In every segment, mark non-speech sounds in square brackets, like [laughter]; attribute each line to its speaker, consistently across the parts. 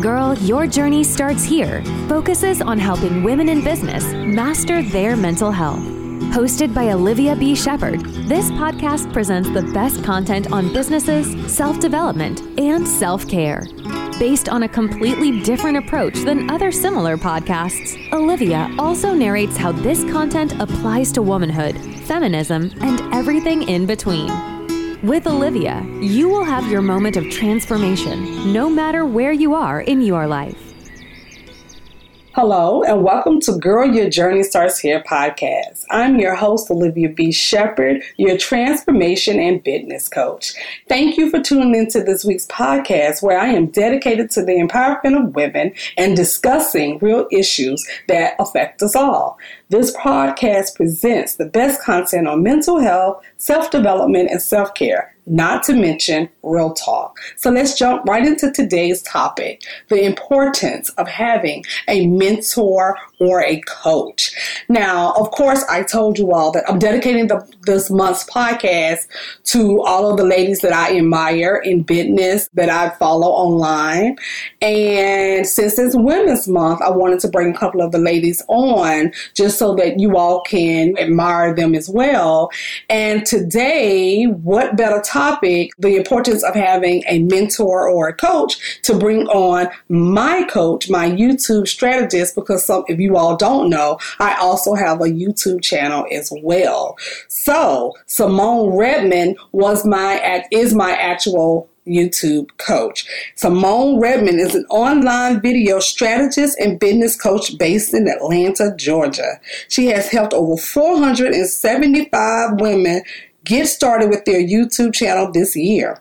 Speaker 1: Girl, Your Journey Starts Here focuses on helping women in business master their mental health. Hosted by Olivia B. Shepard, this podcast presents the best content on businesses, self development, and self care. Based on a completely different approach than other similar podcasts, Olivia also narrates how this content applies to womanhood, feminism, and everything in between. With Olivia, you will have your moment of transformation, no matter where you are in your life.
Speaker 2: Hello, and welcome to Girl Your Journey Starts Here podcast. I'm your host, Olivia B. Shepard, your transformation and business coach. Thank you for tuning into this week's podcast, where I am dedicated to the empowerment of women and discussing real issues that affect us all. This podcast presents the best content on mental health, self development, and self care not to mention real talk. So let's jump right into today's topic the importance of having a mentor or a coach. Now, of course, I told you all that I'm dedicating the, this month's podcast to all of the ladies that I admire in business that I follow online. And since it's Women's Month, I wanted to bring a couple of the ladies on just so that you all can admire them as well. And today, what better topic, the importance of having a mentor or a coach to bring on my coach, my YouTube strategist, because some, if you you all don't know, I also have a YouTube channel as well. So Simone Redmond was my is my actual YouTube coach. Simone Redmond is an online video strategist and business coach based in Atlanta, Georgia. She has helped over 475 women get started with their YouTube channel this year.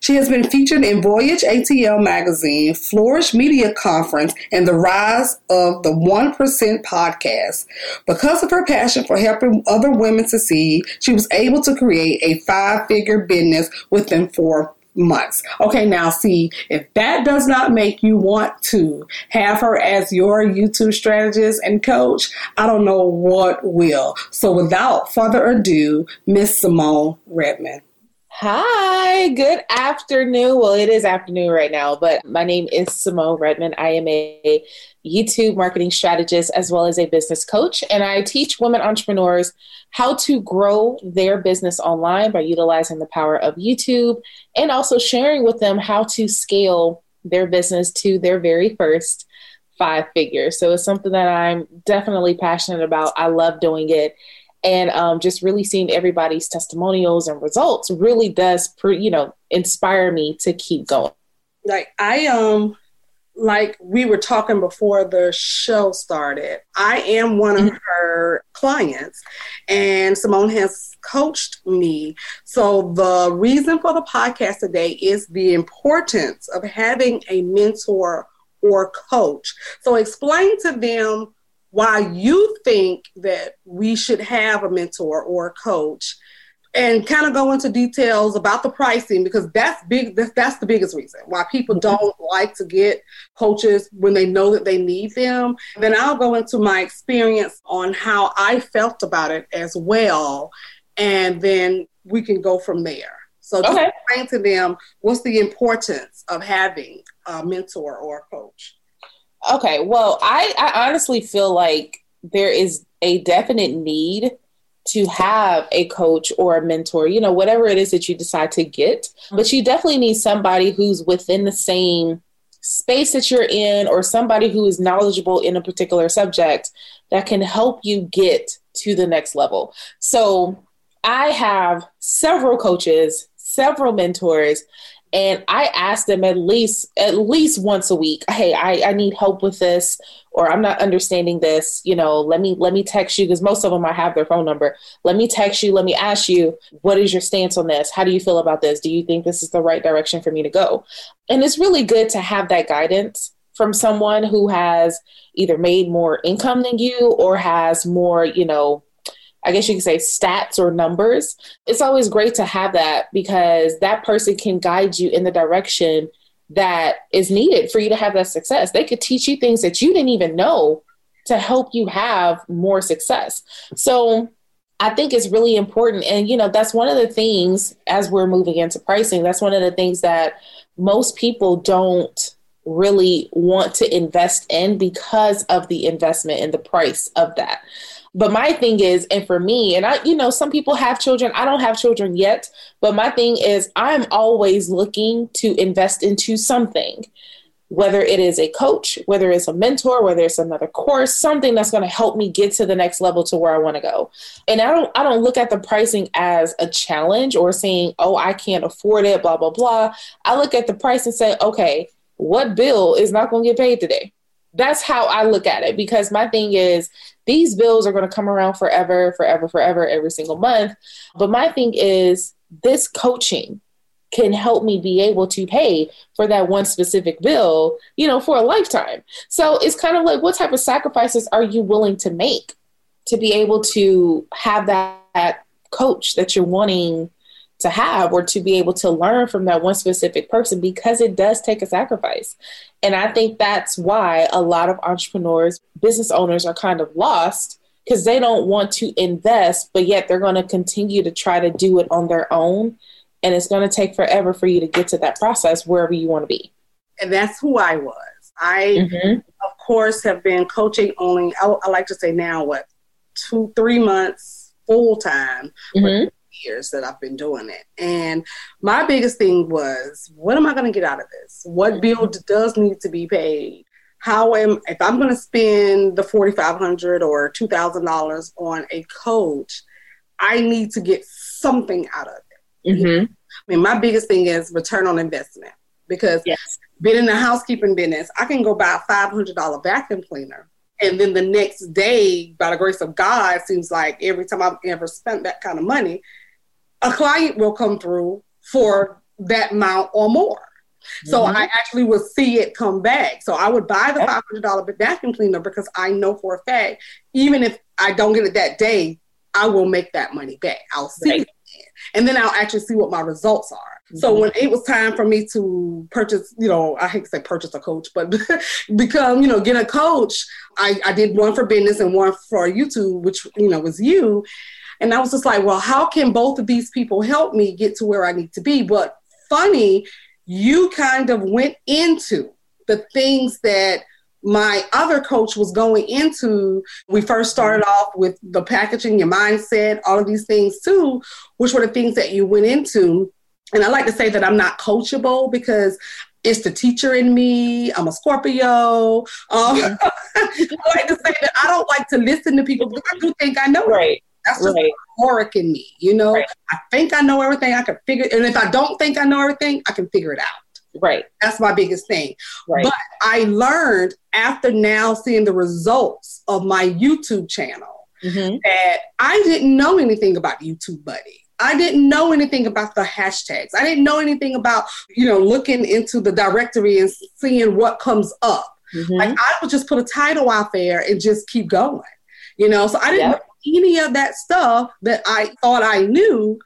Speaker 2: She has been featured in Voyage ATL magazine, Flourish Media Conference, and the Rise of the 1% podcast. Because of her passion for helping other women succeed, she was able to create a five figure business within four months. Okay, now see, if that does not make you want to have her as your YouTube strategist and coach, I don't know what will. So without further ado, Miss Simone Redmond.
Speaker 3: Hi, good afternoon. Well, it is afternoon right now, but my name is Simone Redmond. I am a YouTube marketing strategist as well as a business coach, and I teach women entrepreneurs how to grow their business online by utilizing the power of YouTube and also sharing with them how to scale their business to their very first five figures. So it's something that I'm definitely passionate about. I love doing it and um, just really seeing everybody's testimonials and results really does you know inspire me to keep going.
Speaker 2: Like i um like we were talking before the show started i am one of mm-hmm. her clients and simone has coached me. So the reason for the podcast today is the importance of having a mentor or coach. So explain to them why you think that we should have a mentor or a coach and kind of go into details about the pricing because that's big that's, that's the biggest reason why people mm-hmm. don't like to get coaches when they know that they need them then i'll go into my experience on how i felt about it as well and then we can go from there so just okay. explain to them what's the importance of having a mentor or a coach
Speaker 3: Okay, well, I, I honestly feel like there is a definite need to have a coach or a mentor, you know, whatever it is that you decide to get. But mm-hmm. you definitely need somebody who's within the same space that you're in or somebody who is knowledgeable in a particular subject that can help you get to the next level. So I have several coaches, several mentors, and I ask them at least at least once a week, hey, I, I need help with this, or I'm not understanding this. You know, let me let me text you because most of them I have their phone number. Let me text you. Let me ask you, what is your stance on this? How do you feel about this? Do you think this is the right direction for me to go? And it's really good to have that guidance from someone who has either made more income than you or has more, you know, I guess you could say stats or numbers. It's always great to have that because that person can guide you in the direction that is needed for you to have that success. They could teach you things that you didn't even know to help you have more success. So I think it's really important. And, you know, that's one of the things as we're moving into pricing, that's one of the things that most people don't really want to invest in because of the investment and the price of that. But my thing is, and for me, and I, you know, some people have children. I don't have children yet, but my thing is, I'm always looking to invest into something, whether it is a coach, whether it's a mentor, whether it's another course, something that's going to help me get to the next level to where I want to go. And I don't, I don't look at the pricing as a challenge or saying, oh, I can't afford it, blah blah blah. I look at the price and say, okay, what bill is not going to get paid today? That's how I look at it because my thing is these bills are going to come around forever, forever, forever, every single month. But my thing is, this coaching can help me be able to pay for that one specific bill, you know, for a lifetime. So it's kind of like, what type of sacrifices are you willing to make to be able to have that, that coach that you're wanting to have or to be able to learn from that one specific person because it does take a sacrifice. And I think that's why a lot of entrepreneurs, business owners are kind of lost because they don't want to invest, but yet they're going to continue to try to do it on their own. And it's going to take forever for you to get to that process wherever you want to be.
Speaker 2: And that's who I was. I, mm-hmm. of course, have been coaching only, I, I, like to say now, what, two, three months full time. Mm-hmm years that I've been doing it. And my biggest thing was, what am I going to get out of this? What bill does need to be paid? How am if I'm going to spend the forty five hundred or two thousand dollars on a coach? I need to get something out of it. Mm-hmm. I mean, my biggest thing is return on investment because yes. being in the housekeeping business, I can go buy a five hundred dollar vacuum cleaner and then the next day, by the grace of God, seems like every time I've ever spent that kind of money, a client will come through for that amount or more. Mm-hmm. So I actually would see it come back. So I would buy the five hundred dollar vacuum cleaner because I know for a fact, even if I don't get it that day, I will make that money back. I'll see right. it, and then I'll actually see what my results are. Mm-hmm. So when it was time for me to purchase, you know, I hate to say purchase a coach, but [laughs] become, you know, get a coach, I, I did one for business and one for YouTube, which you know was you. And I was just like, well, how can both of these people help me get to where I need to be? But funny, you kind of went into the things that my other coach was going into. We first started off with the packaging, your mindset, all of these things too, which were the things that you went into. And I like to say that I'm not coachable because it's the teacher in me. I'm a Scorpio. Um, [laughs] I like to say that I don't like to listen to people because I do think I know.
Speaker 3: Right.
Speaker 2: That's just right. in me, you know. Right. I think I know everything. I can figure, and if I don't think I know everything, I can figure it out.
Speaker 3: Right.
Speaker 2: That's my biggest thing. Right. But I learned after now seeing the results of my YouTube channel mm-hmm. that I didn't know anything about YouTube Buddy. I didn't know anything about the hashtags. I didn't know anything about, you know, looking into the directory and seeing what comes up. Mm-hmm. Like I would just put a title out there and just keep going. You know, so I didn't yep any of that stuff that I thought I knew.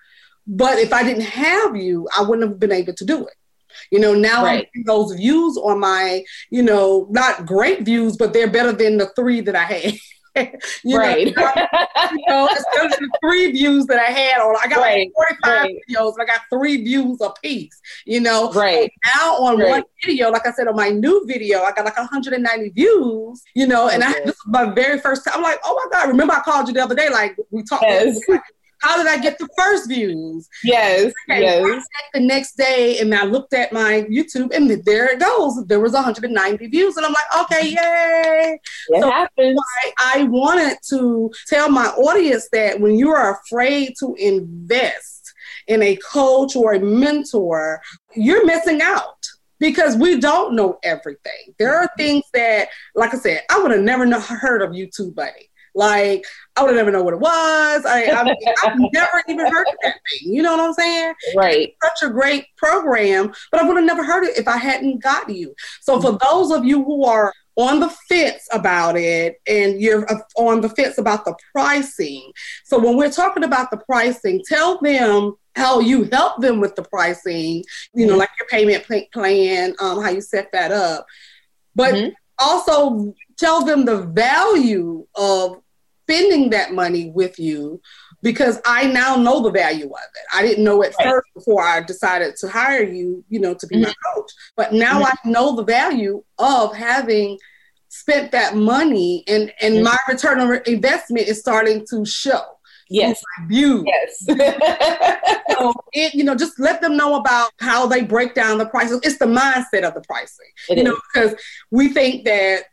Speaker 2: But if I didn't have you, I wouldn't have been able to do it. You know, now right. those views on my, you know, not great views, but they're better than the three that I had. [laughs]
Speaker 3: you right. [laughs]
Speaker 2: Know, you know, instead of the three views that I had on, I got right. like 45 right. videos, I got three views a piece, you know.
Speaker 3: Right.
Speaker 2: now on right. one video, like I said, on my new video, I got like 190 views, you know, and okay. I this is my very first time. I'm like, oh my God, remember I called you the other day, like we talked. Yes. How did I get the first views?
Speaker 3: Yes. Okay, yes.
Speaker 2: The next day, and I looked at my YouTube, and there it goes. There was 190 views, and I'm like, okay, yay!
Speaker 3: It so happens.
Speaker 2: I wanted to tell my audience that when you are afraid to invest in a coach or a mentor, you're missing out because we don't know everything. There are mm-hmm. things that, like I said, I would have never heard of YouTube Buddy. Like I would have never know what it was. I, [laughs] I've never even heard of that thing. You know what I'm saying?
Speaker 3: Right.
Speaker 2: It's such a great program, but I would have never heard it if I hadn't got you. So for those of you who are on the fence about it and you're uh, on the fence about the pricing. So when we're talking about the pricing, tell them how you help them with the pricing, you know, mm-hmm. like your payment plan, um, how you set that up. But mm-hmm. also tell them the value of spending that money with you because I now know the value of it. I didn't know it right. first before I decided to hire you, you know, to be mm-hmm. my coach. But now mm-hmm. I know the value of having spent that money and and mm-hmm. my return on investment is starting to show.
Speaker 3: Yes.
Speaker 2: View.
Speaker 3: Yes. [laughs]
Speaker 2: so it, you know, just let them know about how they break down the prices. It's the mindset of the pricing. It you is. know, because we think that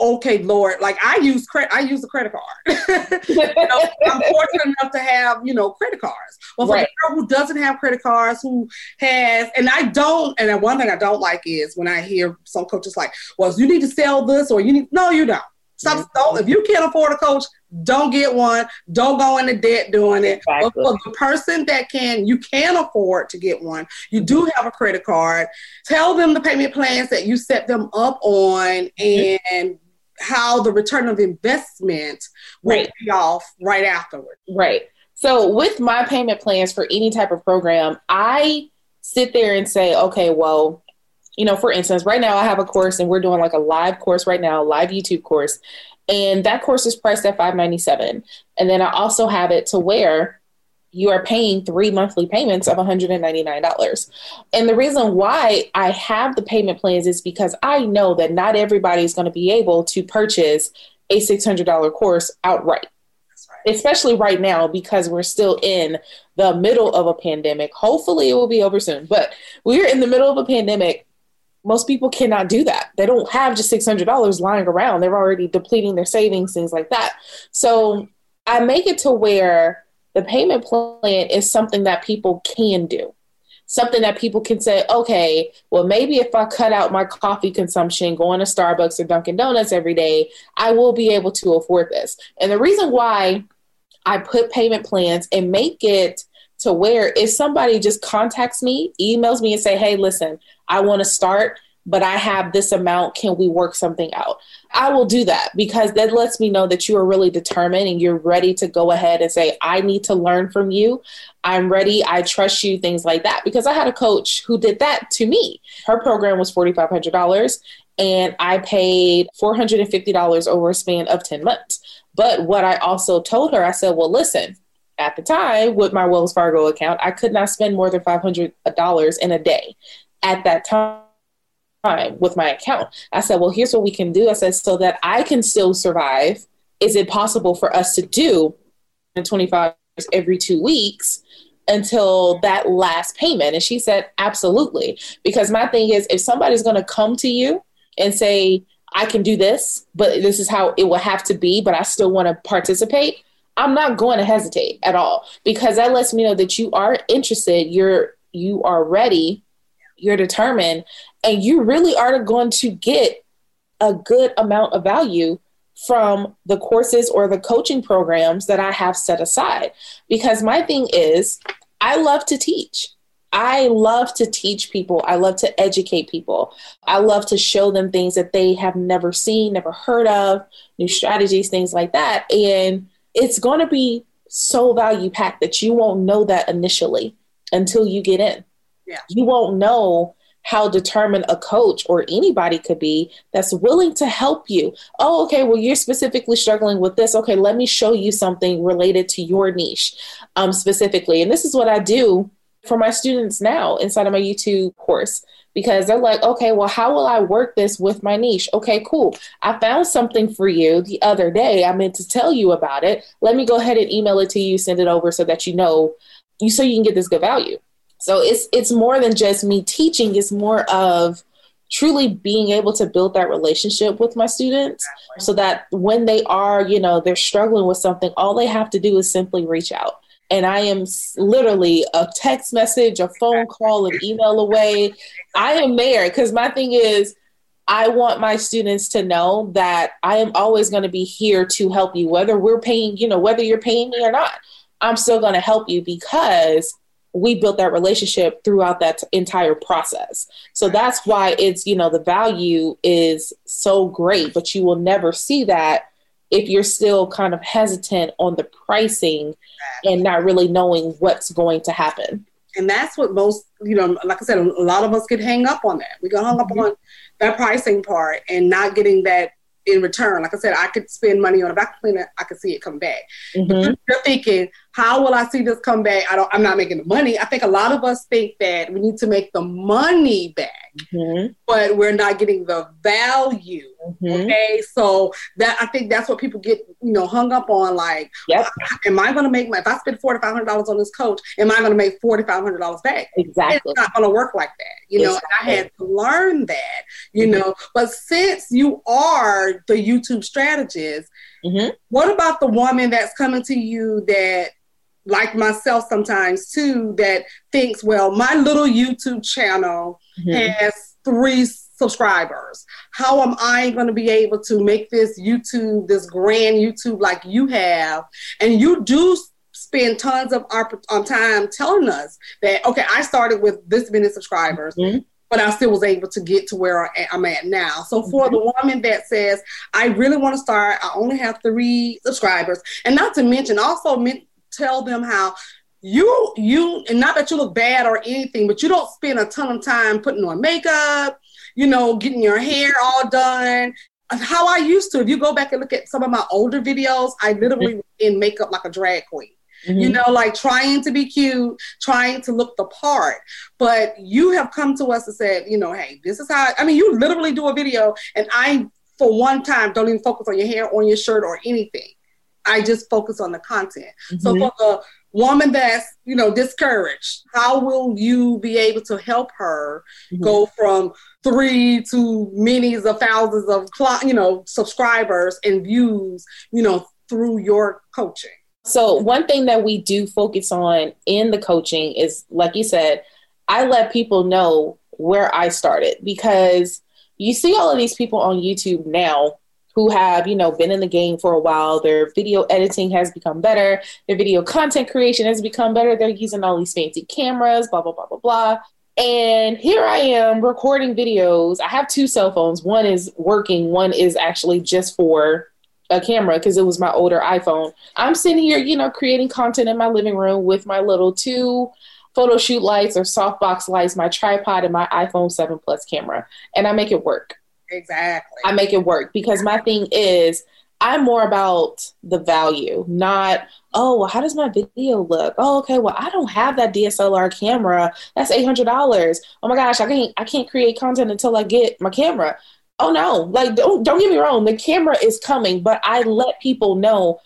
Speaker 2: okay, Lord, like I use credit, I use a credit card. [laughs] you know, I'm fortunate enough to have, you know, credit cards. Well, for right. the girl who doesn't have credit cards, who has, and I don't, and one thing I don't like is when I hear some coaches like, well, you need to sell this or you need, no, you don't. Stop, mm-hmm. don't, if you can't afford a coach, don't get one. Don't go into debt doing it. Exactly. But for the person that can, you can afford to get one. You do mm-hmm. have a credit card. Tell them the payment plans that you set them up on and how the return of investment will right. pay off right afterward.
Speaker 3: Right. So with my payment plans for any type of program, I sit there and say, okay, well, you know, for instance, right now I have a course and we're doing like a live course right now, live YouTube course. And that course is priced at 597. And then I also have it to where you are paying three monthly payments of $199. And the reason why I have the payment plans is because I know that not everybody is going to be able to purchase a $600 course outright. Right. Especially right now because we're still in the middle of a pandemic. Hopefully, it will be over soon, but we're in the middle of a pandemic most people cannot do that. They don't have just $600 lying around. They're already depleting their savings, things like that. So I make it to where the payment plan is something that people can do. Something that people can say, okay, well, maybe if I cut out my coffee consumption, going to Starbucks or Dunkin' Donuts every day, I will be able to afford this. And the reason why I put payment plans and make it to where if somebody just contacts me, emails me and say, "Hey, listen, I want to start, but I have this amount. Can we work something out?" I will do that because that lets me know that you are really determined and you're ready to go ahead and say, "I need to learn from you. I'm ready. I trust you." Things like that. Because I had a coach who did that to me. Her program was forty five hundred dollars, and I paid four hundred and fifty dollars over a span of ten months. But what I also told her, I said, "Well, listen." at the time with my Wells Fargo account, I could not spend more than $500 in a day at that time with my account. I said, well, here's what we can do. I said, so that I can still survive, is it possible for us to do 25 every two weeks until that last payment? And she said, absolutely. Because my thing is, if somebody's going to come to you and say, I can do this, but this is how it will have to be, but I still want to participate I'm not going to hesitate at all because that lets me know that you are interested, you're you are ready, you're determined, and you really are going to get a good amount of value from the courses or the coaching programs that I have set aside. Because my thing is, I love to teach. I love to teach people. I love to educate people. I love to show them things that they have never seen, never heard of, new strategies, things like that. And it's going to be so value packed that you won't know that initially until you get in.
Speaker 2: Yeah.
Speaker 3: You won't know how determined a coach or anybody could be that's willing to help you. Oh, okay, well, you're specifically struggling with this. Okay, let me show you something related to your niche um, specifically. And this is what I do for my students now inside of my YouTube course because they're like, okay, well, how will I work this with my niche? Okay, cool. I found something for you the other day. I meant to tell you about it. Let me go ahead and email it to you, send it over so that you know, you so you can get this good value. So it's it's more than just me teaching. It's more of truly being able to build that relationship with my students so that when they are, you know, they're struggling with something, all they have to do is simply reach out and I am literally a text message, a phone call, an email away. I am there because my thing is, I want my students to know that I am always going to be here to help you, whether we're paying, you know, whether you're paying me or not. I'm still going to help you because we built that relationship throughout that entire process. So that's why it's, you know, the value is so great, but you will never see that if you're still kind of hesitant on the pricing and not really knowing what's going to happen.
Speaker 2: And that's what most, you know, like I said, a lot of us get hung up on that. We get hung up mm-hmm. on that pricing part and not getting that in return. Like I said, I could spend money on a vacuum cleaner, I could see it come back. Mm-hmm. You're thinking, how will I see this come back? I don't I'm not making the money. I think a lot of us think that we need to make the money back, mm-hmm. but we're not getting the value. Mm-hmm. Okay. So that I think that's what people get, you know, hung up on like, yep. am I gonna make my if I spend forty five hundred dollars on this coach, am I gonna make forty five hundred dollars back?
Speaker 3: Exactly.
Speaker 2: It's not gonna work like that. You know, exactly. I had to learn that, you mm-hmm. know. But since you are the YouTube strategist, mm-hmm. what about the woman that's coming to you that like myself sometimes too, that thinks, well, my little YouTube channel mm-hmm. has three subscribers. How am I going to be able to make this YouTube, this grand YouTube like you have? And you do spend tons of our um, time telling us that, okay, I started with this many subscribers. Mm-hmm. But I still was able to get to where I'm at now. So for mm-hmm. the woman that says, I really want to start, I only have three subscribers, and not to mention also tell them how you you and not that you look bad or anything, but you don't spend a ton of time putting on makeup, you know, getting your hair all done. How I used to. If you go back and look at some of my older videos, I literally mm-hmm. in makeup like a drag queen. Mm-hmm. You know, like trying to be cute, trying to look the part. But you have come to us and said, you know, hey, this is how. I mean, you literally do a video, and I, for one time, don't even focus on your hair, on your shirt, or anything. I just focus on the content. Mm-hmm. So for the woman that's you know discouraged, how will you be able to help her mm-hmm. go from three to many of thousands of you know subscribers and views, you know, through your coaching?
Speaker 3: So one thing that we do focus on in the coaching is, like you said, I let people know where I started because you see all of these people on YouTube now who have, you know, been in the game for a while. Their video editing has become better. Their video content creation has become better. They're using all these fancy cameras, blah, blah, blah, blah, blah. And here I am recording videos. I have two cell phones. One is working, one is actually just for a camera because it was my older iPhone. I'm sitting here, you know, creating content in my living room with my little two photo shoot lights or softbox lights, my tripod, and my iPhone 7 Plus camera. And I make it work.
Speaker 2: Exactly.
Speaker 3: I make it work because my thing is I'm more about the value, not, oh, well, how does my video look? Oh, okay, well, I don't have that DSLR camera. That's eight hundred dollars. Oh my gosh, I can't I can't create content until I get my camera. Oh no, like don't don't get me wrong, the camera is coming, but I let people know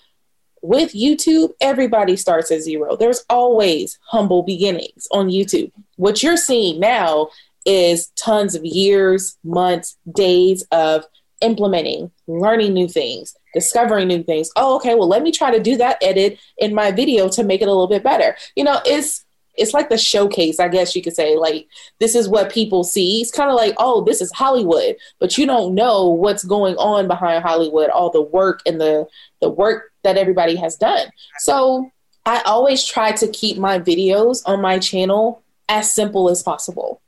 Speaker 3: with YouTube, everybody starts at zero. There's always humble beginnings on YouTube. What you're seeing now is tons of years, months, days of implementing, learning new things, discovering new things. Oh, okay, well, let me try to do that edit in my video to make it a little bit better. You know, it's it's like the showcase, I guess you could say. Like this is what people see. It's kind of like, oh, this is Hollywood, but you don't know what's going on behind Hollywood, all the work and the the work that everybody has done. So I always try to keep my videos on my channel as simple as possible.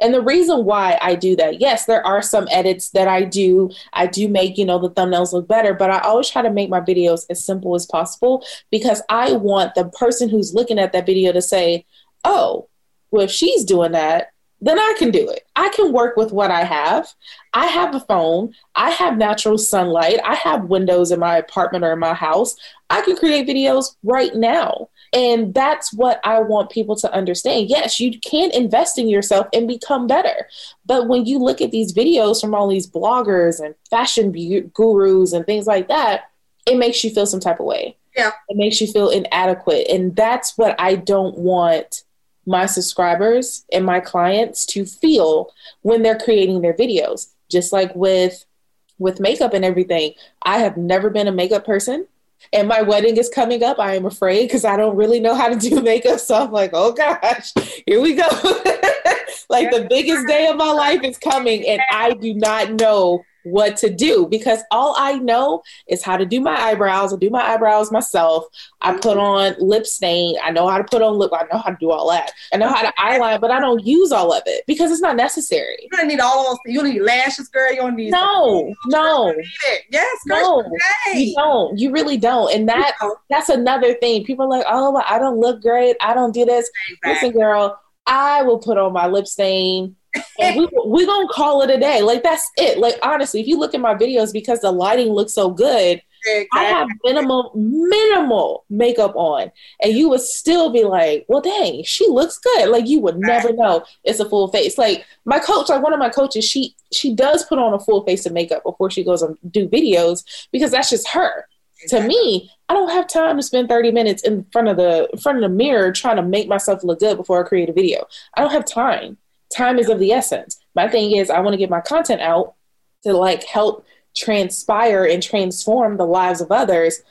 Speaker 3: And the reason why I do that, yes, there are some edits that I do. I do make, you know, the thumbnails look better, but I always try to make my videos as simple as possible because I want the person who's looking at that video to say, oh, well, if she's doing that, then I can do it. I can work with what I have. I have a phone. I have natural sunlight. I have windows in my apartment or in my house. I can create videos right now. And that's what I want people to understand. Yes, you can invest in yourself and become better. But when you look at these videos from all these bloggers and fashion gurus and things like that, it makes you feel some type of way.
Speaker 2: Yeah.
Speaker 3: It makes you feel inadequate. And that's what I don't want my subscribers and my clients to feel when they're creating their videos. Just like with with makeup and everything. I have never been a makeup person and my wedding is coming up. I am afraid because I don't really know how to [laughs] do makeup. So I'm like, oh gosh, here we go. [laughs] like the biggest day of my life is coming, and I do not know what to do because all I know is how to do my eyebrows. I do my eyebrows myself. I put mm-hmm. on lip stain. I know how to put on lip. I know how to do all that. I know how to eyeline, but I don't use all of it because it's not necessary.
Speaker 2: You don't need all of those. You don't need lashes, girl. You don't need.
Speaker 3: No, no.
Speaker 2: Yes, girl.
Speaker 3: No, you don't. You really don't. And that that's another thing. People are like, oh, I don't look great. I don't do this. Exactly. Listen, girl. I will put on my lip stain and we we gonna call it a day. Like that's it. Like honestly, if you look at my videos, because the lighting looks so good, exactly. I have minimal minimal makeup on, and you would still be like, "Well, dang, she looks good." Like you would never know it's a full face. Like my coach, like one of my coaches, she she does put on a full face of makeup before she goes and do videos because that's just her. Exactly. To me, I don't have time to spend 30 minutes in front of the in front of the mirror trying to make myself look good before I create a video. I don't have time. Time is of the essence. My thing is I want to get my content out to like help transpire and transform the lives of others.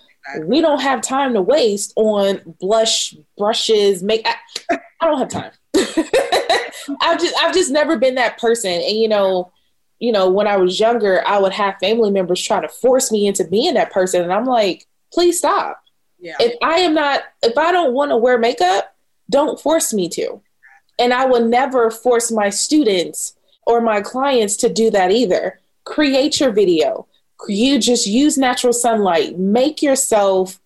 Speaker 3: We don't have time to waste on blush, brushes, make I, I don't have time. [laughs] I've just I've just never been that person. And you know, you know, when I was younger, I would have family members try to force me into being that person. And I'm like, please stop. Yeah. If I am not, if I don't want to wear makeup, don't force me to. And I will never force my students or my clients to do that either. Create your video. You just use natural sunlight. Make yourself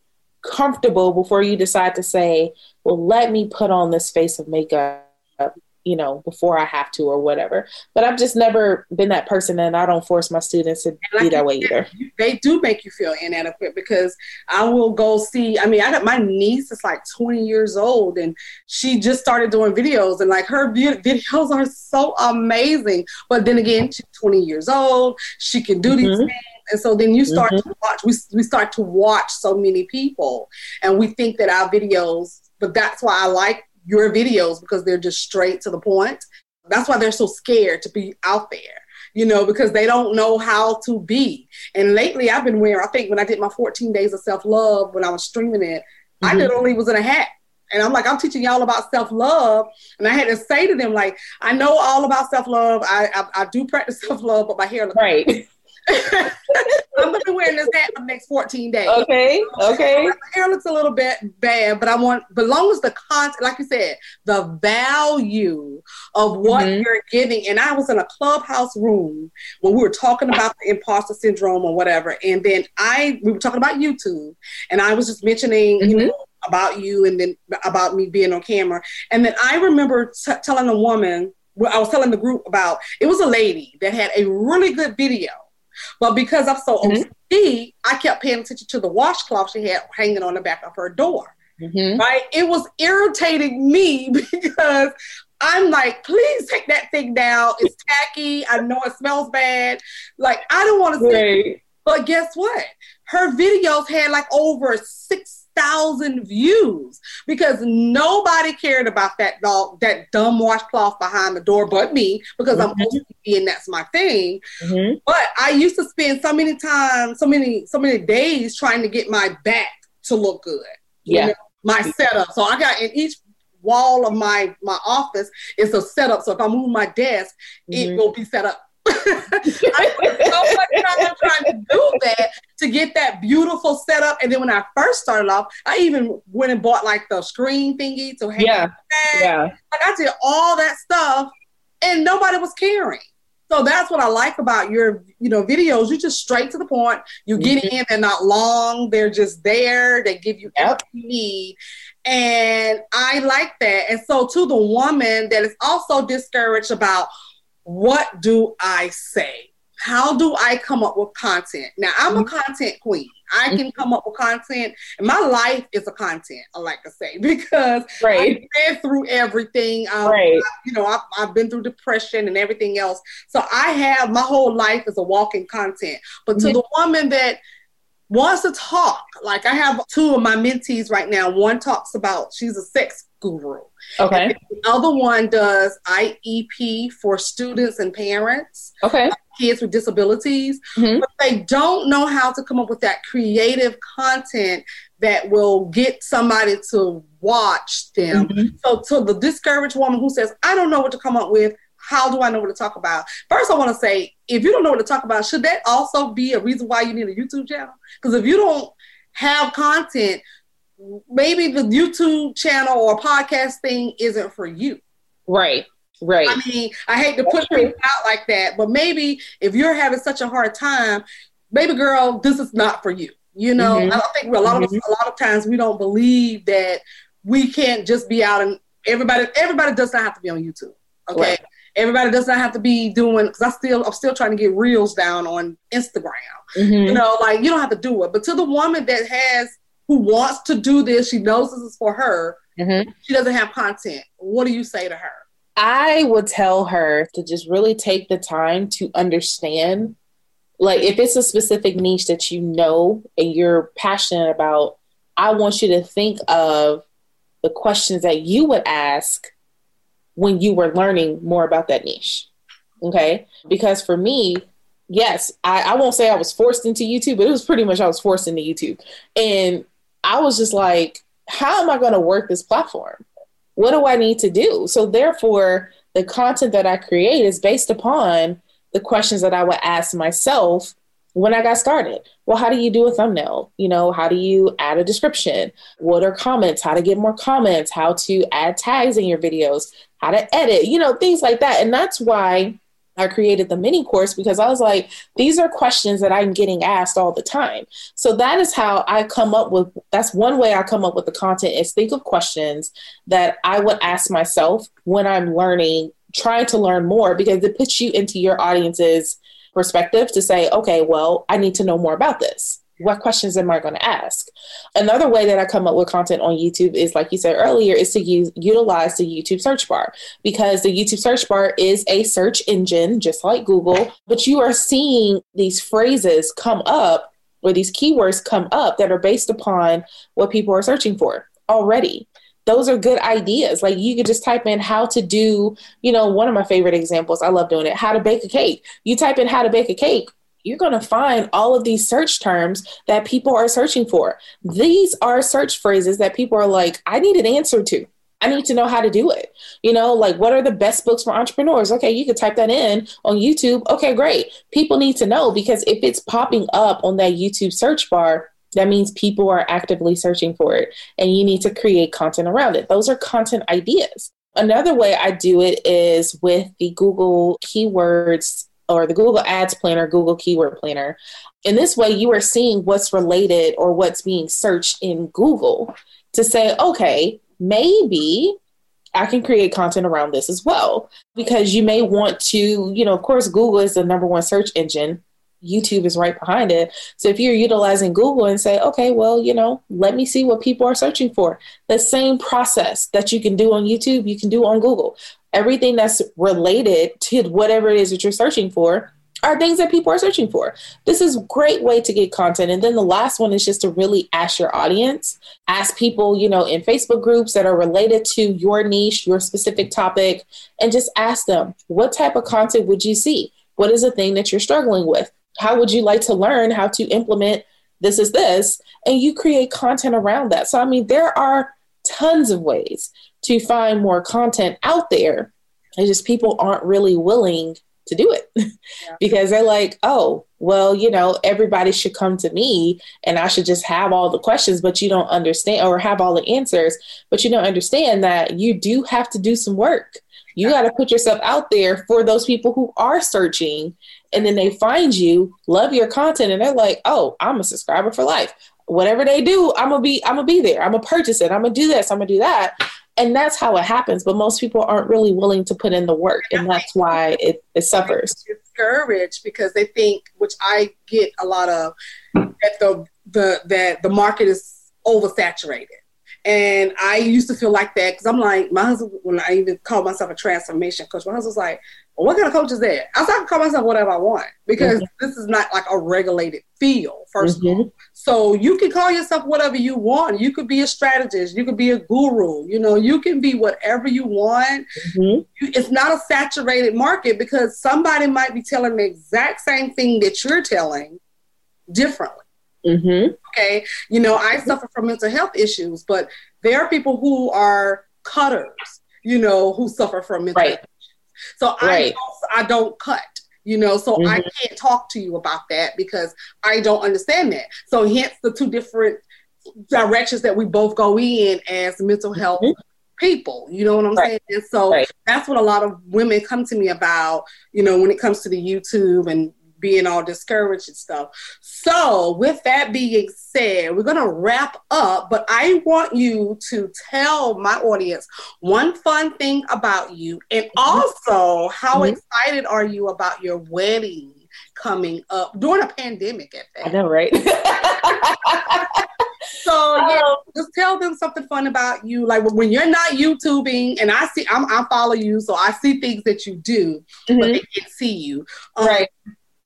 Speaker 3: comfortable before you decide to say, well, let me put on this face of makeup you know, before I have to or whatever. But I've just never been that person and I don't force my students to like be that way either.
Speaker 2: They do make you feel inadequate because I will go see, I mean, I got my niece is like 20 years old and she just started doing videos and like her videos are so amazing. But then again, she's 20 years old. She can do mm-hmm. these things. And so then you start mm-hmm. to watch, we, we start to watch so many people and we think that our videos, but that's why I like your videos because they're just straight to the point. That's why they're so scared to be out there, you know, because they don't know how to be. And lately I've been wearing, I think when I did my 14 days of self love, when I was streaming it, mm-hmm. I literally was in a hat. And I'm like, I'm teaching y'all about self love. And I had to say to them, like, I know all about self love. I, I, I do practice [laughs] self love, but my hair looks
Speaker 3: right. [laughs]
Speaker 2: I'm gonna be wearing this hat for the next 14 days.
Speaker 3: Okay. Okay. My
Speaker 2: hair looks a little bit bad, but I want, but long as the content, like you said, the value of what mm-hmm. you're giving. And I was in a clubhouse room when we were talking about the imposter syndrome or whatever, and then I we were talking about YouTube, and I was just mentioning, mm-hmm. you know, about you and then about me being on camera, and then I remember t- telling a woman. I was telling the group about it was a lady that had a really good video but because I'm so mm-hmm. OCD, I kept paying attention to the washcloth she had hanging on the back of her door. Mm-hmm. Right? It was irritating me [laughs] because I'm like, please take that thing down. It's tacky. I know it smells bad. Like, I don't want to see. But guess what? Her videos had like over six thousand views because nobody cared about that dog, that dumb washcloth behind the door, but me because mm-hmm. I'm OCD and that's my thing. Mm-hmm. But I used to spend so many times, so many, so many days trying to get my back to look good.
Speaker 3: Yeah, know,
Speaker 2: my setup. So I got in each wall of my my office is a setup. So if I move my desk, mm-hmm. it will be set up I spent so much time trying to do that to get that beautiful setup. And then when I first started off, I even went and bought like the screen thingy to hang
Speaker 3: yeah. yeah.
Speaker 2: Like I did all that stuff and nobody was caring. So that's what I like about your, you know, videos. You just straight to the point. You get mm-hmm. in, they're not long, they're just there. They give you yep. everything you need. And I like that. And so to the woman that is also discouraged about what do I say? How do I come up with content? Now, I'm a mm-hmm. content queen. I can come up with content, and my life is a content. I like to say [laughs] because
Speaker 3: right.
Speaker 2: I've been through everything. Um,
Speaker 3: right. I,
Speaker 2: you know, I've, I've been through depression and everything else. So I have my whole life is a walking content. But to mm-hmm. the woman that wants to talk, like I have two of my mentees right now. One talks about she's a sex guru.
Speaker 3: Okay.
Speaker 2: the other one does IEP for students and parents.
Speaker 3: Okay.
Speaker 2: Kids with disabilities, mm-hmm. but they don't know how to come up with that creative content that will get somebody to watch them. Mm-hmm. So, to the discouraged woman who says, I don't know what to come up with, how do I know what to talk about? First, I want to say, if you don't know what to talk about, should that also be a reason why you need a YouTube channel? Because if you don't have content, maybe the YouTube channel or podcast thing isn't for you.
Speaker 3: Right. Right.
Speaker 2: I mean, I hate to put people out like that, but maybe if you're having such a hard time, baby girl, this is not for you. You know, mm-hmm. I don't think a lot of mm-hmm. a lot of times we don't believe that we can't just be out and everybody everybody does not have to be on YouTube. Okay. Right. Everybody does not have to be doing because I still I'm still trying to get reels down on Instagram. Mm-hmm. You know, like you don't have to do it. But to the woman that has who wants to do this, she knows this is for her. Mm-hmm. She doesn't have content. What do you say to her?
Speaker 3: I would tell her to just really take the time to understand. Like, if it's a specific niche that you know and you're passionate about, I want you to think of the questions that you would ask when you were learning more about that niche. Okay. Because for me, yes, I, I won't say I was forced into YouTube, but it was pretty much I was forced into YouTube. And I was just like, how am I going to work this platform? What do I need to do? So, therefore, the content that I create is based upon the questions that I would ask myself when I got started. Well, how do you do a thumbnail? You know, how do you add a description? What are comments? How to get more comments? How to add tags in your videos? How to edit? You know, things like that. And that's why I created the mini course because I was like, these are questions that I'm getting asked all the time. So that is how I come up with that's one way I come up with the content is think of questions that I would ask myself when I'm learning, trying to learn more because it puts you into your audience's perspective to say, okay, well, I need to know more about this what questions am I going to ask? Another way that I come up with content on YouTube is, like you said earlier, is to use utilize the YouTube search bar because the YouTube search bar is a search engine, just like Google, but you are seeing these phrases come up or these keywords come up that are based upon what people are searching for already. Those are good ideas. Like you could just type in how to do, you know, one of my favorite examples, I love doing it, how to bake a cake. You type in how to bake a cake, you're going to find all of these search terms that people are searching for. These are search phrases that people are like, I need an answer to. I need to know how to do it. You know, like what are the best books for entrepreneurs? Okay, you could type that in on YouTube. Okay, great. People need to know because if it's popping up on that YouTube search bar, that means people are actively searching for it and you need to create content around it. Those are content ideas. Another way I do it is with the Google keywords or the Google Ads Planner, Google Keyword Planner. In this way, you are seeing what's related or what's being searched in Google to say, okay, maybe I can create content around this as well. Because you may want to, you know, of course, Google is the number one search engine. YouTube is right behind it. So if you're utilizing Google and say, okay, well, you know, let me see what people are searching for. The same process that you can do on YouTube, you can do on Google everything that's related to whatever it is that you're searching for are things that people are searching for. This is a great way to get content. And then the last one is just to really ask your audience, ask people, you know, in Facebook groups that are related to your niche, your specific topic, and just ask them, what type of content would you see? What is the thing that you're struggling with? How would you like to learn how to implement this is this? And you create content around that. So, I mean, there are tons of ways to find more content out there. It's just people aren't really willing to do it [laughs] yeah. because they're like, oh, well, you know, everybody should come to me and I should just have all the questions, but you don't understand or have all the answers, but you don't understand that you do have to do some work. You got to put yourself out there for those people who are searching and then they find you, love your content, and they're like, oh, I'm a subscriber for life. Whatever they do, I'm gonna be, I'm gonna be there. I'm gonna purchase it. I'm gonna do this. I'm gonna do that and that's how it happens but most people aren't really willing to put in the work and that's why it, it suffers
Speaker 2: discouraged because they think which i get a lot of that the the that the market is oversaturated and I used to feel like that because I'm like, my husband, when I even call myself a transformation coach, my husband's like, well, what kind of coach is that? I can call myself whatever I want because mm-hmm. this is not like a regulated field, 1st mm-hmm. of all. So you can call yourself whatever you want. You could be a strategist, you could be a guru, you know, you can be whatever you want. Mm-hmm. It's not a saturated market because somebody might be telling the exact same thing that you're telling differently. Mm-hmm. Okay. You know, I suffer from mental health issues, but there are people who are cutters, you know, who suffer from mental right. health issues. So right. I, don't, I don't cut you know so mm-hmm. i can't talk to you about that because i don't understand that so hence the two different directions that we both go in as mental health mm-hmm. people you know what i'm right. saying and so right. that's what a lot of women come to me about you know when it comes to the youtube and being all discouraged and stuff. So, with that being said, we're going to wrap up, but I want you to tell my audience one fun thing about you and mm-hmm. also how mm-hmm. excited are you about your wedding coming up during a pandemic at
Speaker 3: that. I know, right? [laughs]
Speaker 2: so yeah, um, just tell them something fun about you. Like when you're not YouTubing, and I see, I'm, I follow you, so I see things that you do, mm-hmm. but they can't see you.
Speaker 3: Um, right.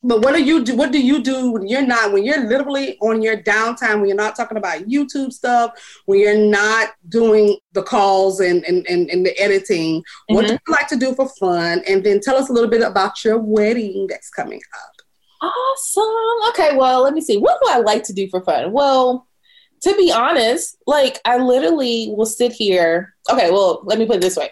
Speaker 2: But what do you do? What do you do when you're not? When you're literally on your downtime, when you're not talking about YouTube stuff, when you're not doing the calls and and, and, and the editing, mm-hmm. what do you like to do for fun? And then tell us a little bit about your wedding that's coming up.
Speaker 3: Awesome. Okay, well, let me see. What do I like to do for fun? Well, to be honest, like I literally will sit here. Okay, well, let me put it this way.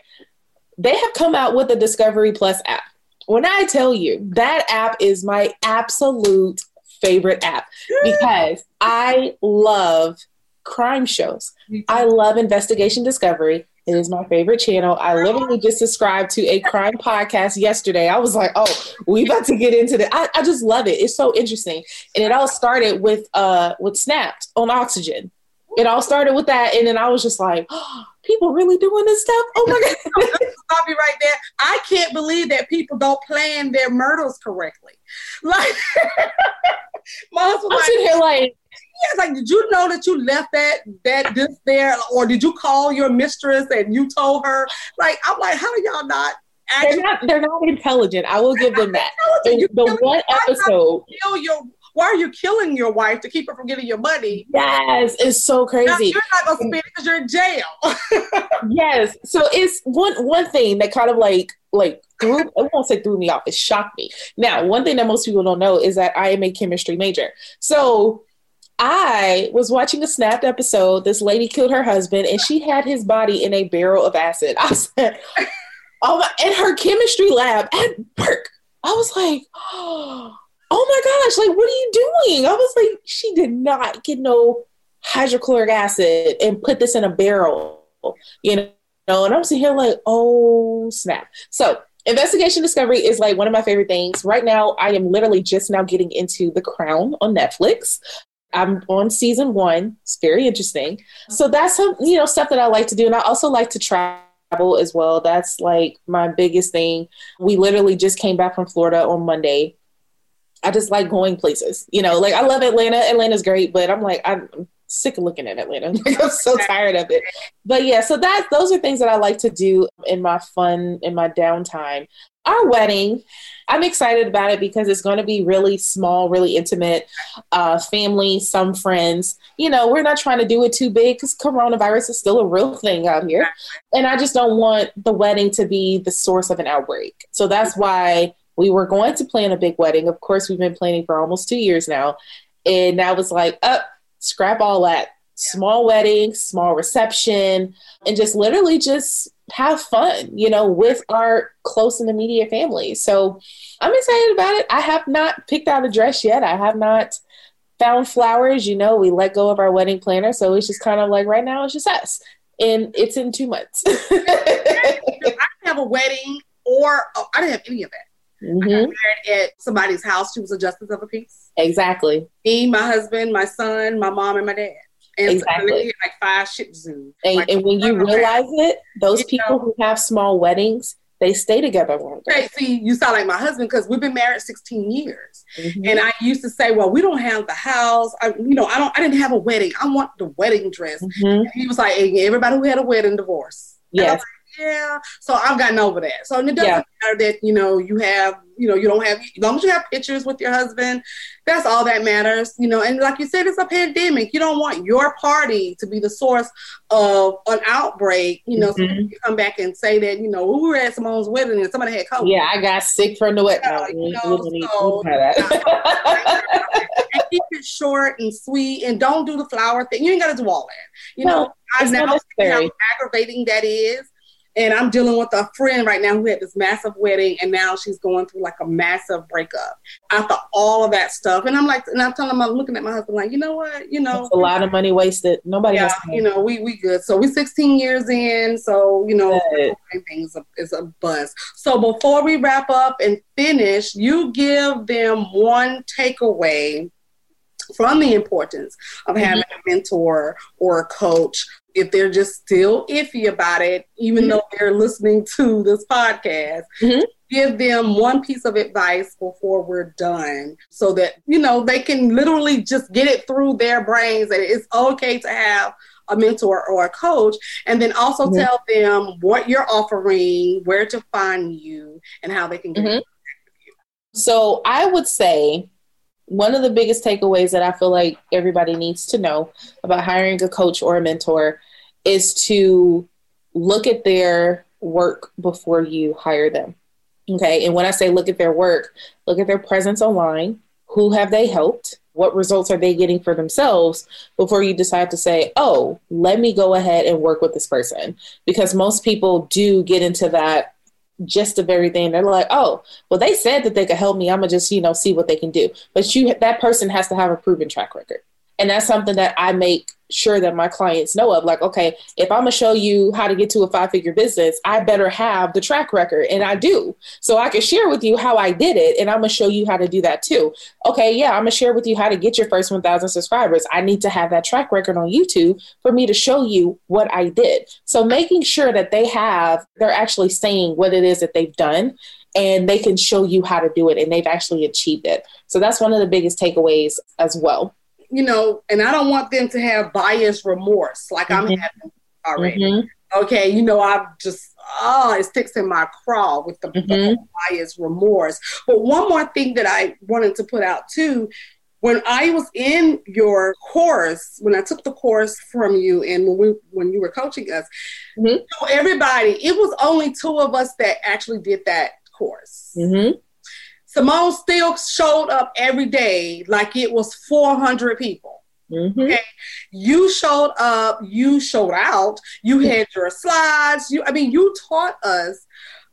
Speaker 3: They have come out with the Discovery Plus app. When I tell you that app is my absolute favorite app because I love crime shows. I love investigation discovery. It is my favorite channel. I literally just subscribed to a crime podcast yesterday. I was like, oh, we about to get into that. I, I just love it. It's so interesting. And it all started with uh with Snapped on Oxygen. It all started with that. And then I was just like, [gasps] oh, people really doing this stuff? Oh my [laughs] God.
Speaker 2: Stop me right there. I can't believe that people don't plan their murders correctly. Like [laughs]
Speaker 3: my husband I'm like, sitting here like
Speaker 2: Yes, like, did you know that you left that that this there, or did you call your mistress and you told her? Like, I'm like, how do y'all not?
Speaker 3: Actually- they're not. They're not intelligent. I will give them that. [laughs] the one episode.
Speaker 2: Kill your, why are you killing your wife to keep her from getting your money?
Speaker 3: Yes, it's so crazy. Now,
Speaker 2: you're not gonna spend it because you're in jail. [laughs]
Speaker 3: yes, so it's one one thing that kind of like like threw I won't say threw me off. It shocked me. Now, one thing that most people don't know is that I am a chemistry major. So I was watching a snapped episode. This lady killed her husband and she had his body in a barrel of acid. I said, Oh my, in her chemistry lab at work. I was like, [gasps] Oh Oh my gosh, like, what are you doing? I was like, She did not get no hydrochloric acid and put this in a barrel, you know? And I'm sitting here like, Oh snap. So, Investigation Discovery is like one of my favorite things. Right now, I am literally just now getting into The Crown on Netflix. I'm on season one. It's very interesting. So that's some, you know, stuff that I like to do. And I also like to travel as well. That's like my biggest thing. We literally just came back from Florida on Monday. I just like going places, you know, like I love Atlanta. Atlanta's great, but I'm like, I'm sick of looking at Atlanta. [laughs] Like, I'm so tired of it. But yeah, so that those are things that I like to do in my fun, in my downtime. Our wedding, I'm excited about it because it's going to be really small, really intimate, uh, family, some friends. You know, we're not trying to do it too big because coronavirus is still a real thing out here. And I just don't want the wedding to be the source of an outbreak. So that's why we were going to plan a big wedding. Of course, we've been planning for almost two years now. And now was like, up, oh, scrap all that. Small wedding, small reception, and just literally just have fun, you know, with our close and immediate family. So I'm excited about it. I have not picked out a dress yet. I have not found flowers. You know, we let go of our wedding planner. So it's just kind of like right now it's just us. And it's in two months. [laughs]
Speaker 2: I didn't have a wedding or oh, I didn't have any of that. Mm-hmm. Married at somebody's house. She was a justice of a peace.
Speaker 3: Exactly.
Speaker 2: Me, my husband, my son, my mom, and my dad. And exactly. like five tzus.
Speaker 3: And,
Speaker 2: like,
Speaker 3: and when you realize it, those people know, who have small weddings, they stay together longer.
Speaker 2: Right. See, you sound like my husband because we've been married 16 years. Mm-hmm. And I used to say, well, we don't have the house. I, you know, I don't, I didn't have a wedding. I want the wedding dress. Mm-hmm. he was like, everybody who had a wedding divorce.
Speaker 3: Yes
Speaker 2: yeah. So I've gotten over that. So it doesn't yeah. matter that, you know, you have, you know, you don't have, as long as you have pictures with your husband, that's all that matters, you know. And like you said, it's a pandemic. You don't want your party to be the source of an outbreak, you know. Mm-hmm. So you come back and say that, you know, we were at Symone's wedding and somebody had COVID.
Speaker 3: Yeah, I got sick from the wedding. Yeah, you know, so, [laughs] [laughs]
Speaker 2: and keep it short and sweet and don't do the flower thing. You ain't got to do all that. You no, know, I now see how aggravating that is and I'm dealing with a friend right now who had this massive wedding and now she's going through like a massive breakup after all of that stuff. And I'm like, and I'm telling him, I'm looking at my husband like, you know what, you know,
Speaker 3: That's a lot of money wasted. Nobody,
Speaker 2: yeah, you know, we we good. So we're 16 years in, so you know, everything is a, is a buzz. So before we wrap up and finish, you give them one takeaway from the importance of mm-hmm. having a mentor or a coach if they're just still iffy about it, even though they're listening to this podcast,
Speaker 3: Mhm.
Speaker 2: give them one piece of advice before we're done so that, you know, they can literally just get it through their brains that it's okay to have a mentor or a coach. And then also
Speaker 3: Mhm.
Speaker 2: tell them what you're offering, where to find you, and how they can get
Speaker 3: Mhm. So I would say one of the biggest takeaways that I feel like everybody needs to know about hiring a coach or a mentor is to look at their work before you hire them. Okay. And when I say look at their work, look at their presence online. Who have they helped? What results are they getting for themselves before you decide to say, oh, let me go ahead and work with this person? Because most people do get into that gist of everything. They're like, oh, well, they said that they could help me. I'm gonna just, you know, see what they can do. But you, that person has to have a proven track record, and that's something that I make sure that my clients know of. Like, okay, if I'm gonna show you how to get to a five figure business, I better have the track record, and I do, so I can share with you how I did it, and I'm gonna show you how to do that too. Okay, yeah, I'm gonna share with you how to get your first 1,000 subscribers. I need to have that track record on YouTube for me to show you what I did. So making sure that they have, they're actually saying what it is that they've done and they can show you how to do it and they've actually achieved it. So that's one of the biggest takeaways as well.
Speaker 2: You know, and I don't want them to have bias remorse like I'm
Speaker 3: Mhm.
Speaker 2: having already.
Speaker 3: Mhm.
Speaker 2: Okay, you know, I've just oh, it sticks in my craw with the, the
Speaker 3: Mhm.
Speaker 2: whole bias remorse. But one more thing that I wanted to put out too. When I was in your course, when I took the course from you, and when we when you were coaching us,
Speaker 3: Mhm.
Speaker 2: so everybody, it was only two of us that actually did that course.
Speaker 3: Mhm.
Speaker 2: Symone still showed up every day like it was 400 people.
Speaker 3: Mhm.
Speaker 2: You showed up, you showed out, you had your slides. You, I mean, you taught us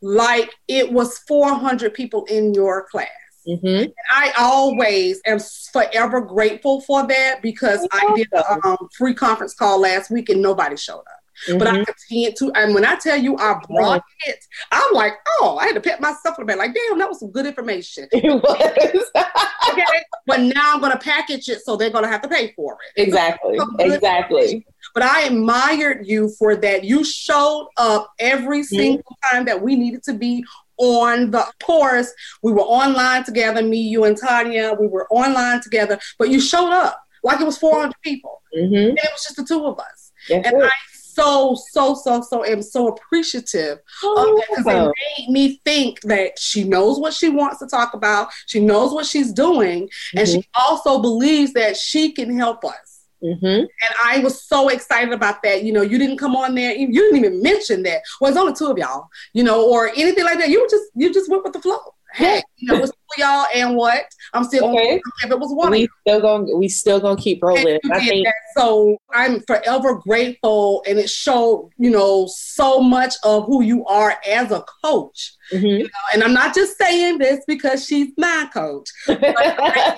Speaker 2: like it was 400 people in your class.
Speaker 3: Mhm.
Speaker 2: And I always am forever grateful for that because I did a um, free conference call last week and nobody showed up. But I
Speaker 3: Mhm.
Speaker 2: continued to, and when I tell you I brought it, I'm like, oh, I had to pat myself on the back, like, damn, that was some good information. [laughs]
Speaker 3: It was. [laughs]
Speaker 2: Okay, but now I'm gonna package it, so they're gonna have to pay for it. [laughs]
Speaker 3: exactly. Exactly.
Speaker 2: But I admired you for that. You showed up every
Speaker 3: Mm-hmm.
Speaker 2: single time that we needed to be on the course. We were online together, me, you, and Tanya. We were online together, but you showed up like it was 400 people,
Speaker 3: Mhm.
Speaker 2: and it was just the two of us.
Speaker 3: That's
Speaker 2: And. I so, so, so, so am so appreciative
Speaker 3: Oh,
Speaker 2: because it made me think that she knows what she wants to talk about. She knows what she's doing, and she also believes that she can help us.
Speaker 3: Mhm.
Speaker 2: And I was so excited about that. You know, you didn't come on there. You didn't even mention that. Well, it's only two of y'all, you know, or anything like that. You just you just went with the flow. Hey, [laughs] you know, it's two of y'all and what? I'm still
Speaker 3: Okay.
Speaker 2: gonna if it was one
Speaker 3: We still going. We still gonna keep rolling. I think.
Speaker 2: that. So I'm forever grateful, and it showed, you know, so much of who you are as a coach.
Speaker 3: Mhm.
Speaker 2: And I'm not just saying this because she's my coach. [laughs] But I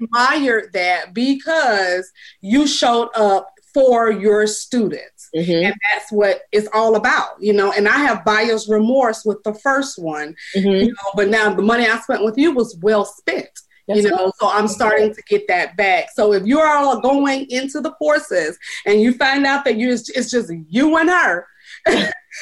Speaker 2: admired that because you showed up for your students.
Speaker 3: Mhm.
Speaker 2: And that's what it's all about, you know. And I have buyer's remorse with the first one,
Speaker 3: Mhm.
Speaker 2: you know, but now the money I spent with you was well spent you
Speaker 3: That's
Speaker 2: know so i'm starting to get that back so if you are all going into the courses and you find out that you it's just you and her [laughs]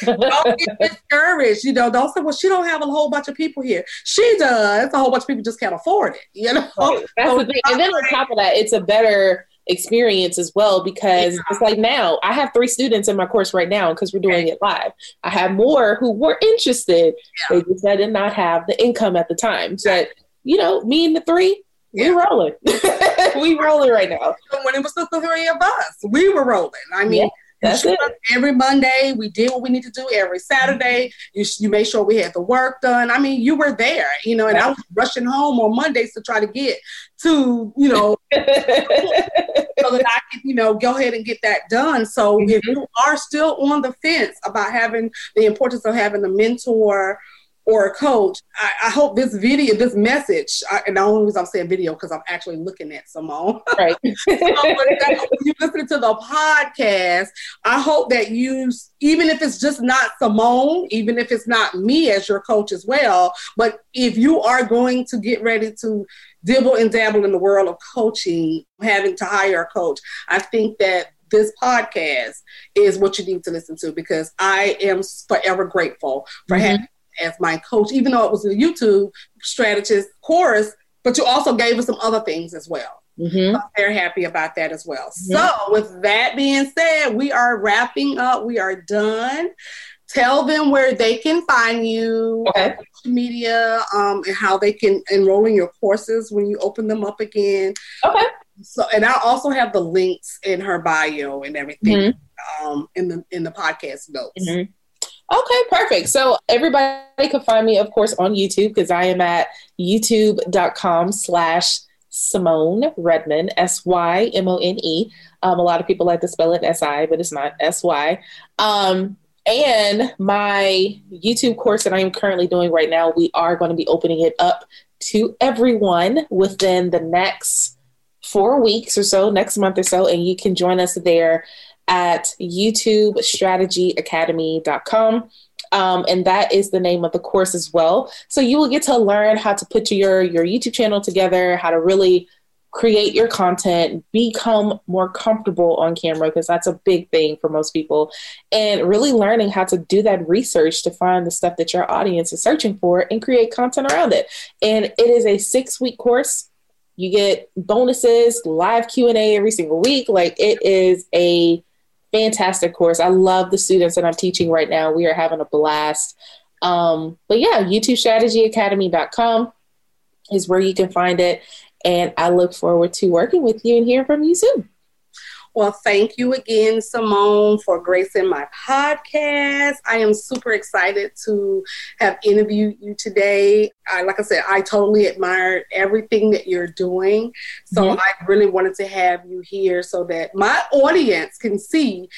Speaker 2: don't get [laughs] discouraged you know don't say well she don't have a whole bunch of people here she does a whole bunch of people just can't afford it you know
Speaker 3: Right. That's
Speaker 2: So
Speaker 3: the thing. And then on top of that, it's a better experience as well because it's like now I have three students in my course right now because we're doing it live. I have more who were interested.
Speaker 2: Yeah.
Speaker 3: They just did not have the income at the time. So, you know, me and the three, we
Speaker 2: Yeah.
Speaker 3: rolling. [laughs] we rolling right now.
Speaker 2: when it was the three of us we were rolling i mean
Speaker 3: That's it.
Speaker 2: Every Monday, we did what we need to do. Every Saturday, you, you made sure we had the work done. I mean, you were there, you know, and I was rushing home on Mondays to try to get to, you know, [laughs] so that I could, you know, go ahead and get that done. So mm-hmm. if you are still on the fence about having the importance of having a mentor or a coach, I, I, hope this video, this message, I, and the only reason I'm saying video because I'm actually looking at Symone.
Speaker 3: Right. [laughs] so
Speaker 2: you listen to the podcast, I hope that you, even if it's just not Symone, even if it's not me as your coach as well, but if you are going to get ready to dibble and dabble in the world of coaching, having to hire a coach, I think that this podcast is what you need to listen to because I am forever grateful for mm-hmm. having as my coach, even though it was a YouTube strategist course, but you also gave us some other things as well. Mm-hmm. I'm very happy about that as well. Mm-hmm. So, with that being said, we are wrapping up. We are done. Tell them where they can find you okay. media um, and how they can enroll in your courses when you open them up again.
Speaker 3: Okay.
Speaker 2: So, and I also have the links in her bio and everything mm-hmm. um, in the in the podcast notes.
Speaker 3: Okay, perfect. So everybody can find me, of course, on YouTube because I am at youtube.com slash Symone Redmond, S Y M O N E. Um, a lot of people like to spell it S I, but it's not S Y. Um, and my YouTube course that I am currently doing right now, we are going to be opening it up to everyone within the next four weeks or so, next month or so, and you can join us there at youtubestrategyacademy.com. Um, and that is the name of the course as well. So you will get to learn how to put your your YouTube channel together, how to really create your content, become more comfortable on camera because that's a big thing for most people, and really learning how to do that research to find the stuff that your audience is searching for and create content around it. And it is a six week course. You get bonuses, live Q and A every single week. Like it is a fantastic course. I love the students that I'm teaching right now. We are having a blast. Um, but yeah, YouTubeStrategyAcademy.com is where you can find it. And I look forward to working with you and hearing from you soon.
Speaker 2: Well, thank you again, Symone, for gracing my podcast. I am super excited to have interviewed you today. I, like I said, I totally admire everything that you're doing. So mm-hmm. I really wanted to have you here so that my audience can see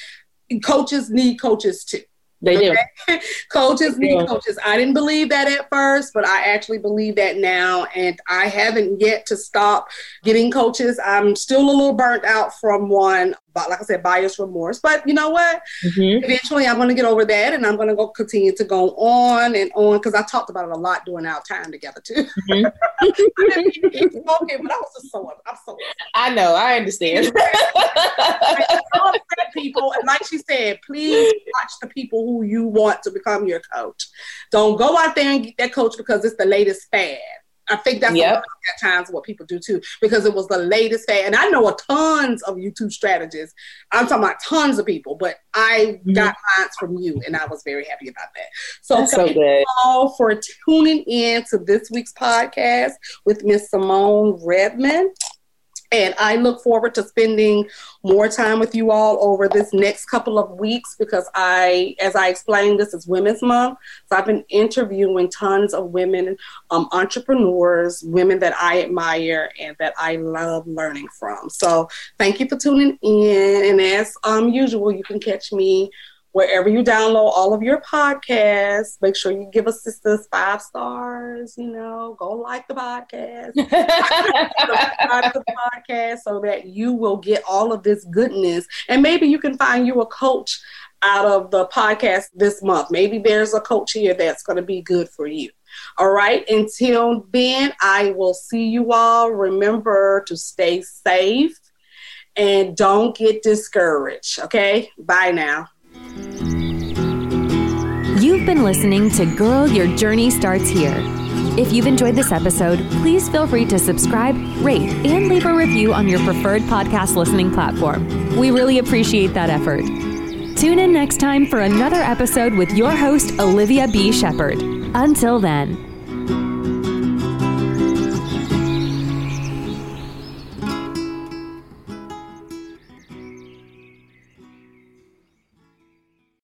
Speaker 2: coaches need coaches too.
Speaker 3: They do. [laughs]
Speaker 2: coaches need do. coaches. I didn't believe that at first, but I actually believe that now. And I haven't yet to stop getting coaches. I'm still a little burnt out from one but like I said, bias remorse. But you know what? Mm-hmm. Eventually, I'm going to get over that, and I'm going to go continue to go on and on because I talked about it a lot during our time together too. Mm-hmm. [laughs] okay, but I was just so I'm so. Upset. [laughs]
Speaker 3: I know. I understand. [laughs]
Speaker 2: people, and like she said, please watch the people who you want to become your coach. Don't go out there and get that coach because it's the latest fad. I think that's yep. at times what people do too, because it was the latest fad. And I know a tons of YouTube strategists. I'm talking about tons of people, but I mm-hmm. got clients from you, and I was very happy about that. So that's thank so you all for tuning in to this week's podcast with Miss Symone Redmond. And I look forward to spending more time with you all over this next couple of weeks because I, as I explained, this is Women's Month. So I've been interviewing tons of women, um, entrepreneurs, women that I admire and that I love learning from. So thank you for tuning in. And as um, usual, you can catch me wherever you download all of your podcasts. Make sure you give us sisters five stars. You know, go like the podcast, subscribe to the [laughs] podcast, so that you will get all of this goodness. And maybe you can find you a coach out of the podcast this month. Maybe there's a coach here that's going to be good for you. All right. Until then, I will see you all. Remember to stay safe and don't get discouraged. Okay. Bye now.
Speaker 1: Been listening to Girl, Your Journey Starts Here. If you've enjoyed this episode, please feel free to subscribe, rate, and leave a review on your preferred podcast listening platform. We really appreciate that effort. Tune in next time for another episode with your host, Olivia B. Shepard. Until then,